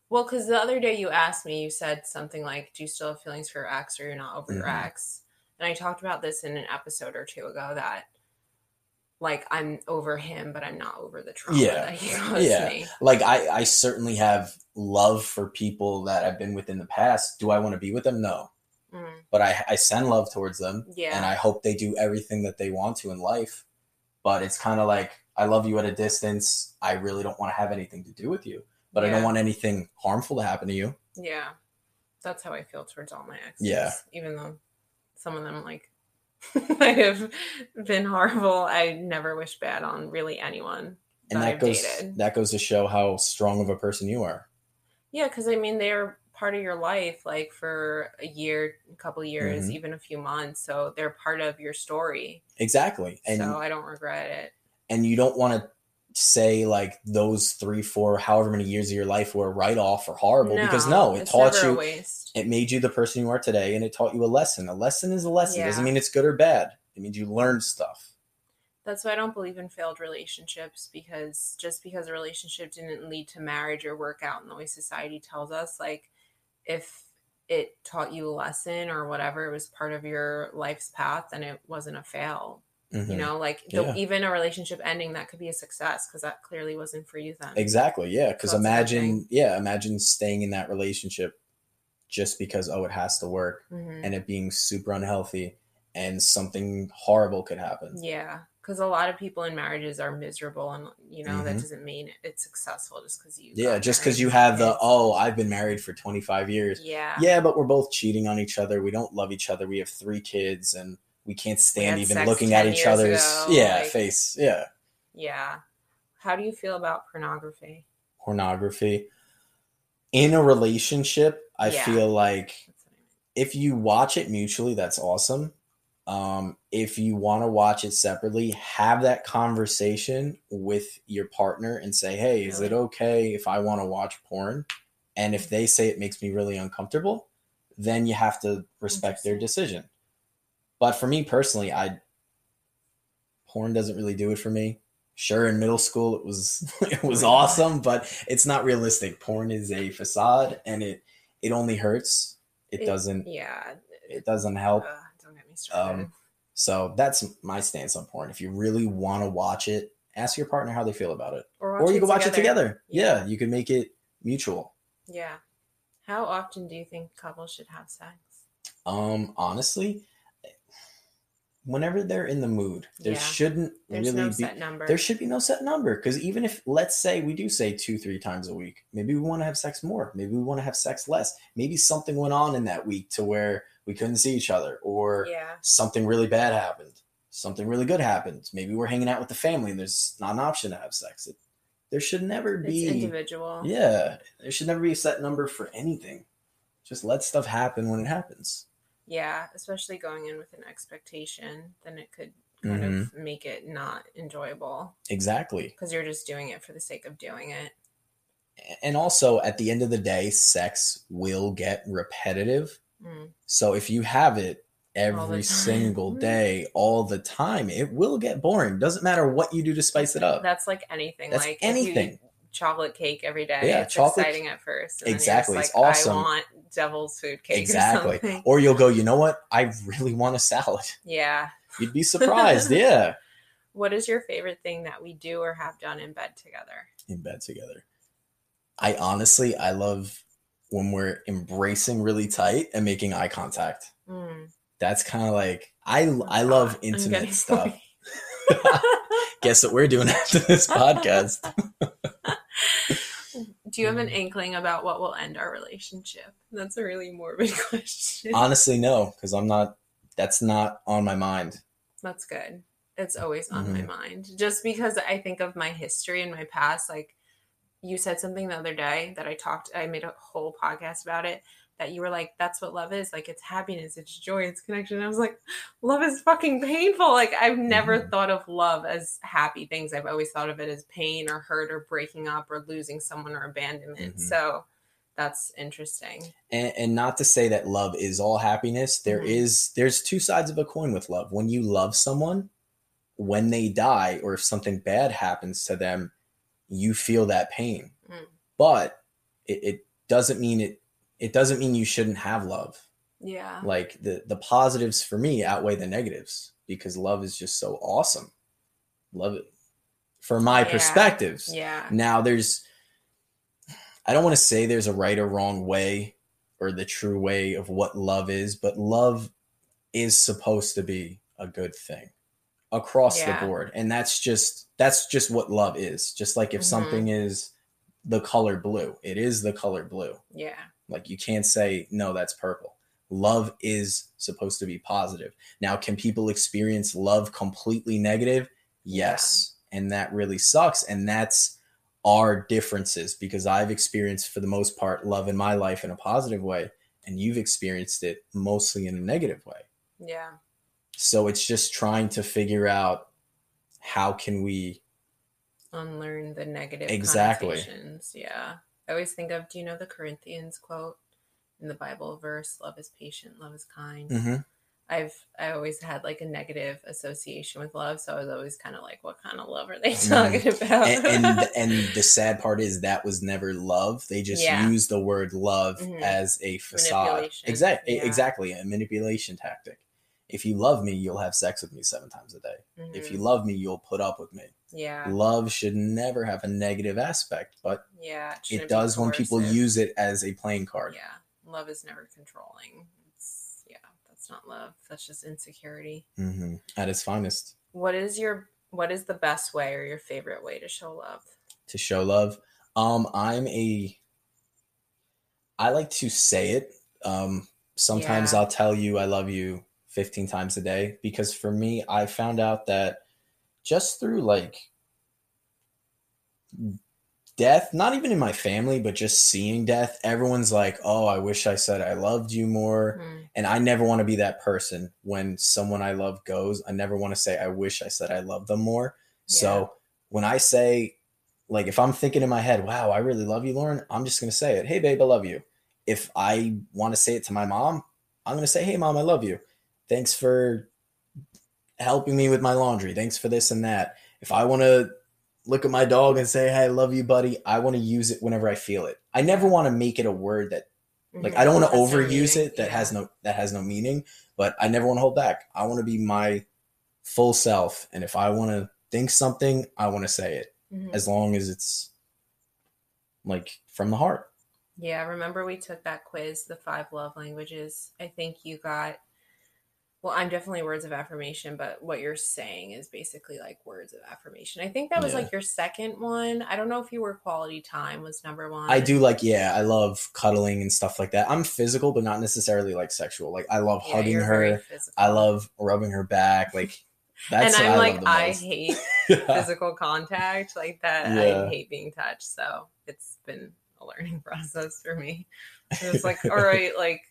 Well, because the other day you asked me, you said something like, "Do you still have feelings for your ex, or you're not over your Mhm. ex?" And I talked about this in an episode or two ago that, like, I'm over him, but I'm not over the trauma Yeah. that he caused Yeah. me. Like, I I certainly have love for people that I've been with in the past. Do I want to be with them? No. Mm, But I I send love towards them. yeah, and I hope they do everything that they want to in life. But it's kind of like I love you at a distance. I really don't want to have anything to do with you, but I don't want anything harmful to happen to you. yeah. That's how I feel towards all my exes. Yeah. even though some of them like might have been horrible. I never wish bad on really anyone. And that that goes dated. that goes to show how strong of a person you are. Yeah, because I mean, they're part of your life, like for a year, a couple years, Mhm. even a few months. So they're part of your story. Exactly. And so I don't regret it. and you don't want to say like those 3 4 however many years of your life were right off or horrible because no, it taught you it made you the person you are today and it taught you a lesson. A lesson is a lesson. It doesn't mean it's good or bad. It means you learned stuff. That's why I don't believe in failed relationships because just because a relationship didn't lead to marriage or work out in the way society tells us, like if it taught you a lesson or whatever, it was part of your life's path, then it wasn't a fail. Mhm. You know, like the, Yeah. even a relationship ending that could be a success because that clearly wasn't for you then. Exactly. Yeah. Because good imagine, yeah, imagine staying in that relationship just because oh it has to work Mhm. and it being super unhealthy and something horrible could happen. Yeah, because a lot of people in marriages are miserable, and you know that Mhm. doesn't mean it's successful just because you. Yeah, just because you have the oh I've been married for twenty five years. Yeah. Yeah, but we're both cheating on each other. We don't love each other. We have three kids and we can't stand even looking at each other's ago, yeah like- face. Yeah, Yeah. How do you feel about pornography? pornography. In a relationship, I Yeah. feel like That's what I mean. if you watch it mutually, that's awesome. Um, if you want to watch it separately, have that conversation with your partner and say, "Hey, is it okay if I want to watch porn?" And if they say it makes me really uncomfortable, then you have to respect their decision. But for me personally, I porn doesn't really do it for me. Sure, in middle school it was it was awesome, but it's not realistic. Porn is a facade, and it it only hurts. It, It- doesn't Yeah. it doesn't help. Ugh, don't get me started. Um, so that's my stance on porn. If you really want to watch it, ask your partner how they feel about it, or or you can watch it together. Yeah. Yeah, you can make it mutual. Yeah. How often do you think couples should have sex? Um, honestly, whenever they're in the mood, there Yeah. shouldn't There's really no be. set number. There should be no set number because even if let's say we do say two, three times a week, maybe we want to have sex more, maybe we want to have sex less, maybe something went on in that week to where we couldn't see each other, or yeah. something really bad happened. something really good happens. Maybe we're hanging out with the family and there's not an option to have sex. It, there should never It's be individual. Yeah, there should never be a set number for anything. Just let stuff happen when it happens. Yeah, especially going in with an expectation, then it could kind Mm-hmm. of make it not enjoyable Exactly. because you're just doing it for the sake of doing it. And also, at the end of the day, sex will get repetitive. Mm. So if you have it every single day, all the time, it will get boring. Doesn't matter what you do to spice it up. That's like anything. That's like anything. Chocolate cake every day. Yeah, it's chocolate- exciting at first. and then you're Exactly, it's awesome. I want devil's food cake. Exactly. Or. Or you'll go, you know what? I really want a salad. Yeah. You'd be surprised. yeah. What is your favorite thing that we do or have done in bed together? In bed together. I honestly, I love when we're embracing really tight and making eye contact. Mm, That's kind of like, I, I love intimate stuff. Guess what we're doing after this podcast? Do you have an inkling about what will end our relationship? That's a really morbid question. Honestly, no, because I'm not, that's not on my mind. That's good. It's always on my Mhm. mind. Just because I think of my history and my past, like you said something the other day that I talked I made a whole podcast about it that you were like that's what love is. Like it's happiness. It's joy. It's connection. And I was like love is fucking painful. Like I've never Mhm. thought of love as happy things. I've always thought of it as pain or hurt or breaking up or losing someone or abandonment. Mhm. so that's interesting. And, and not to say that love is all happiness. There Mhm. is there's two sides of a coin with love. When you love someone when they die or if something bad happens to them you feel that pain. Mm. but it, it doesn't mean it it doesn't mean you shouldn't have love yeah like the the positives for me outweigh the negatives because love is just so awesome love it for my Yeah. perspectives yeah now there's I don't want to say there's a right or wrong way or the true way of what love is, but love is supposed to be a good thing across Yeah. the board. And that's just that's just what love is. Just like if Mhm. something is the color blue, it is the color blue. yeah Like you can't say no that's purple. Love is supposed to be positive. Now can people experience love completely negative? Yes. And that really sucks and that's our differences because I've experienced for the most part love in my life in a positive way and you've experienced it mostly in a negative way. yeah So it's just trying to figure out how can we unlearn the negative Exactly. Yeah. I always think of do you know the Corinthians quote in the Bible verse, love is patient, love is kind. Mhm. I've I always had like a negative association with love, so I was always kind of like, what kind of love are they Mhm. talking about? and, and and the sad part is that was never love. They just Yeah. used the word love Mhm. as a facade. Exactly, Yeah. exactly, a manipulation tactic. If you love me, you'll have sex with me seven times a day. If you Mhm. love me, you'll put up with me. Yeah, Love should never have a negative aspect, but yeah, it shouldn't does when people use it as a playing card. Yeah, love is never controlling. It's yeah, that's not love. That's just insecurity. hmm At its finest. What is your what is the best way or your favorite way to show love? to show love. Um, I'm a. I like to say it. Um, sometimes Yeah. I'll tell you I love you 15 times a day because for me, I found out that just through like death, not even in my family, but just seeing death, everyone's like, "Oh, I wish I said I loved you more." Mm, And I never want to be that person when someone I love goes. I never want to say, I wish I said I love them more. Yeah. So when I say, like, if I'm thinking in my head, wow, I really love you, Lauren, I'm just going to say it. Hey, babe, I love you. If I want to say it to my mom, I'm going to say, hey, mom, I love you. Thanks for helping me with my laundry. Thanks for this and that. If I want to look at my dog and say, hey, I love you, buddy, I want to use it whenever I feel it. I never want to make it a word that like mhm. I don't want to no overuse it that has no that has no meaning, but I never want to hold back. I want to be my full self, and if I want to think something, I want to say it Mhm. as long as it's like from the heart. Yeah, remember we took that quiz, the five love languages. I think you got well, I'm definitely words of affirmation, but what you're saying is basically like words of affirmation. I think that was Yeah. like your second one. I don't know if you were quality time was number one. I do like yeah, I love cuddling and stuff like that. I'm physical, but not necessarily like sexual. Like I love Yeah, hugging her. I love rubbing her back. Like That's and I'm I like, love the I most. hate physical contact like that. Yeah. I hate being touched. So it's been a learning process for me. It's like, all right, like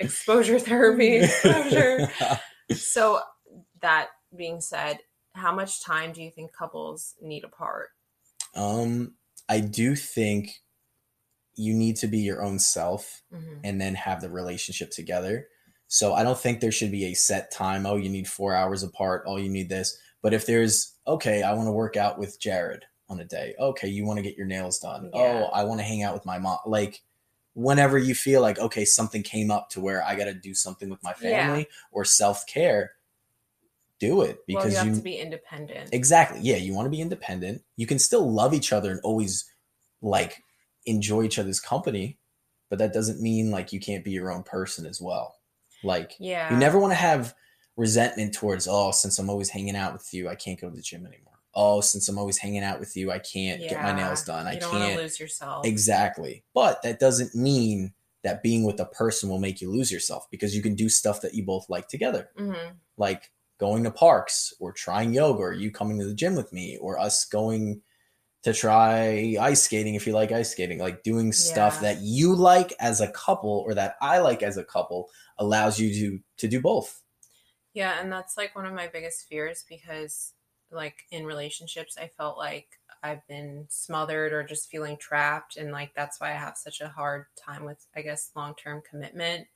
exposure therapy, exposure. So that being said, how much time do you think couples need apart? um, I do think you need to be your own self Mhm. and then have the relationship together. So I don't think there should be a set time. Oh, you need four hours apart. Oh, you need this. But if there's okay, I want to work out with Jared on a day. Okay, you want to get your nails done. Yeah. Oh, I want to hang out with my mom. Like whenever you feel like okay, something came up to where I got to do something with my Yeah. family or self care, do it well, because you have you to be independent. Exactly. Yeah, you want to be independent. You can still love each other and always like enjoy each other's company, but that doesn't mean like you can't be your own person as well. Like yeah. you never want to have resentment towards oh, since I'm always hanging out with you, I can't go to the gym anymore. Oh, since I'm always hanging out with you, I can't get my nails done. I don't can't lose yourself. Exactly. But that doesn't mean that being with a person will make you lose yourself because you can do stuff that you both like together hmm like going to parks or trying yoga or you coming to the gym with me or us going to try ice skating if you like ice skating like doing stuff Yeah. that you like as a couple or that I like as a couple allows you to to do both Yeah, and that's like one of my biggest fears because like in relationships I felt like I've been smothered or just feeling trapped and like that's why I have such a hard time with I guess long-term commitment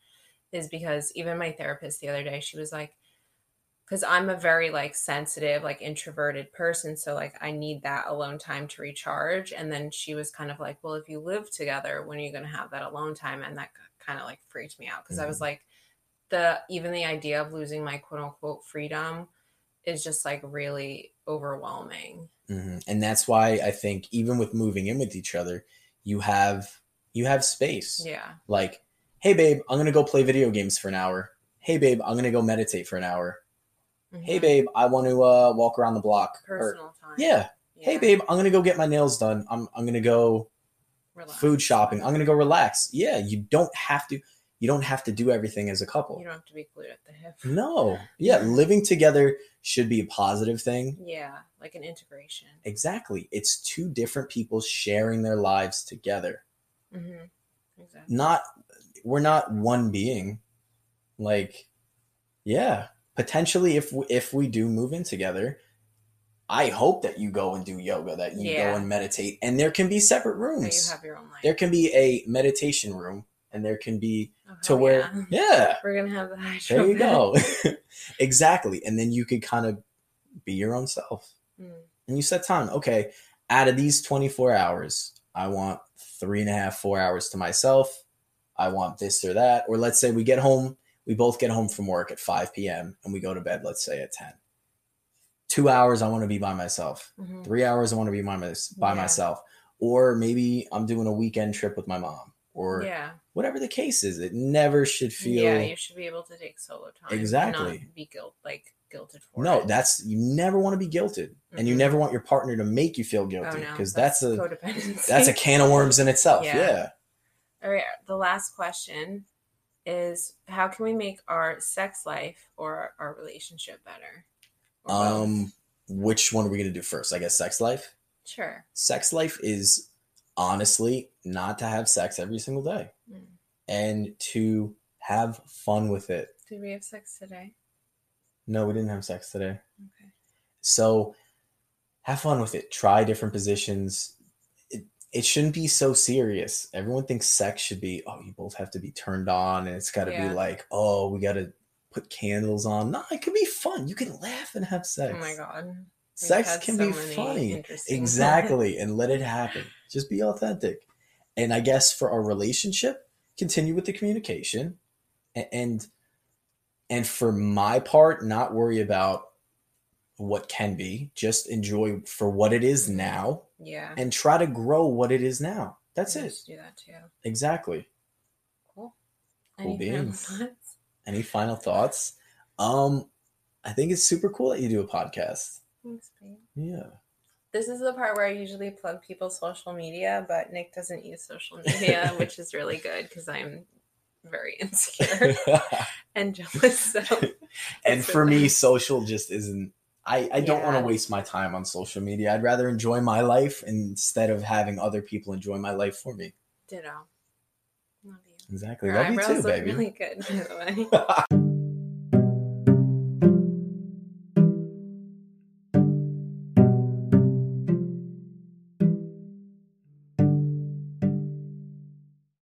is because even my therapist the other day she was like cuz I'm a very like sensitive like introverted person so like I need that alone time to recharge and then she was kind of like well if you live together when are you going to have that alone time and that kind of like freaked me out because I was Mhm. like the even the idea of losing my quote unquote freedom is just like really overwhelming. hmm and that's why I think even with moving in with each other you have you have space. Yeah. like hey babe I'm gonna go play video games for an hour. Hey babe I'm gonna go meditate for an hour. Hey Mhm. babe I want to uh, walk around the block. Or- Personal time. yeah. Hey babe i'm gonna go get my nails done. I'm, I'm gonna go Relax. food shopping. I'm gonna go relax. Yeah you don't have to you don't have to do everything as a couple You don't have to be glued at the hip. no yeah living together should be a positive thing Yeah, like an integration. exactly it's two different people sharing their lives together hmm Exactly. not we're not one being like yeah potentially if we, if we do move in together i hope that you go and do yoga that you Yeah. go and meditate and there can be separate So rooms you have your own life. there can be a meditation room and there can be Oh, to where yeah. yeah, we're gonna have the hydro there you go. exactly. And then you could kind of be your own self. Mm. and you set time. Okay out of these 24 hours i want three and a half four hours to myself. I want this or that. Or let's say we get home we both get home from work at 5 p.m and we go to bed let's say at 10 two hours i want to be by myself. Mhm. three hours i want to be by, my, by Yeah. myself. Or maybe i'm doing a weekend trip with my mom. Or Yeah. Whatever the case is it never should feel Yeah, you should be able to take solo time. and Exactly. Not be guilt like guilted for no it. that's you never want to be guilted and you never want your partner to make you feel Oh, guilty no, because that's, a codependency. that's a can of worms in itself Yeah. yeah. All right, the last question is how can we make our sex life or our relationship better? Or both? um which one are we going to do first i guess sex life sure. sex life is honestly not to have sex every single day Mm. and to have fun with it Did we have sex today? no we didn't have sex today Okay. So have fun with it. Try different positions. It, it shouldn't be so serious. Everyone thinks sex should be, oh, you both have to be turned on and it's got to Yeah. be like, oh, we got to put candles on. No, it can be fun. You can laugh and have sex. Oh my god. We've Sex can so be funny. Exactly. and let it happen. Just be authentic. And I guess for our relationship, continue with the communication a- and and for my part, not worry about what can be. Just enjoy for what it is now yeah. and try to grow what it is now. That's it. do that too. Exactly. Cool. Cool Any final beans. thoughts? Any final thoughts? Um, I think it's super cool that you do a podcast. Thanks, babe. Yeah. This is the part where I usually plug people's social media, but Nick doesn't use social media, which is really good because I'm very insecure and jealous. So and for me, social just isn't I, I don't want to waste my time on social media. I'd rather enjoy my life instead of having other people enjoy my life for me. Ditto. Love you. Exactly. Your Love you too, baby. really good, by the way.